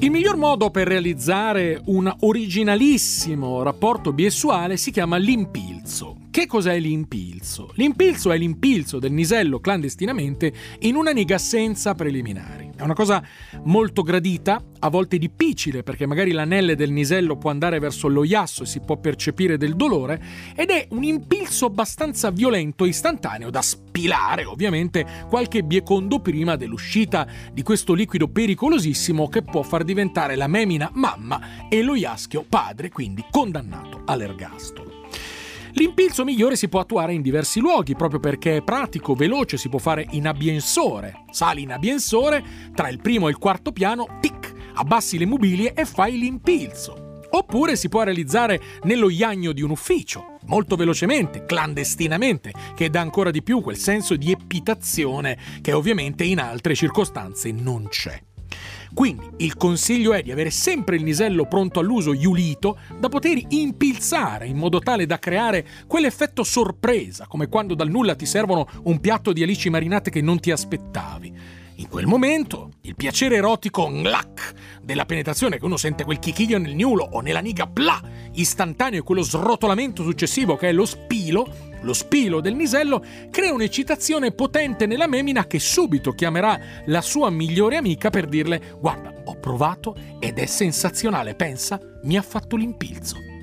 Il miglior modo per realizzare un originalissimo rapporto biessuale si chiama l'impilzo. Che cos'è l'impilzo? L'impilzo è l'impilzo del nisello clandestinamente in una niga senza preliminari. È una cosa molto gradita, a volte difficile perché magari l'anelle del nisello può andare verso l'oiasso e si può percepire del dolore, ed è un impilso abbastanza violento e istantaneo da spilare ovviamente qualche biecondo prima dell'uscita di questo liquido pericolosissimo che può far diventare la memina mamma e lo iaschio padre, quindi condannato all'ergastolo. L'impilso migliore si può attuare in diversi luoghi, proprio perché è pratico, veloce, si può fare in abbiensore. Sali in abbiensore, tra il primo e il quarto piano, tic, abbassi le mobilie e fai l'impilso. Oppure si può realizzare nello iagno di un ufficio, molto velocemente, clandestinamente, che dà ancora di più quel senso di epitazione che ovviamente in altre circostanze non c'è. Quindi il consiglio è di avere sempre il nisello pronto all'uso iulito da poter impilzare in modo tale da creare quell'effetto sorpresa, come quando dal nulla ti servono un piatto di alici marinate che non ti aspettavi. In quel momento, il piacere erotico nglac della penetrazione che uno sente quel chichiglio nel gnulo o nella niga bla istantaneo e quello srotolamento successivo che è lo spilo, lo spilo del nisello, crea un'eccitazione potente nella memina che subito chiamerà la sua migliore amica per dirle guarda, ho provato ed è sensazionale, pensa, mi ha fatto l'impilzo.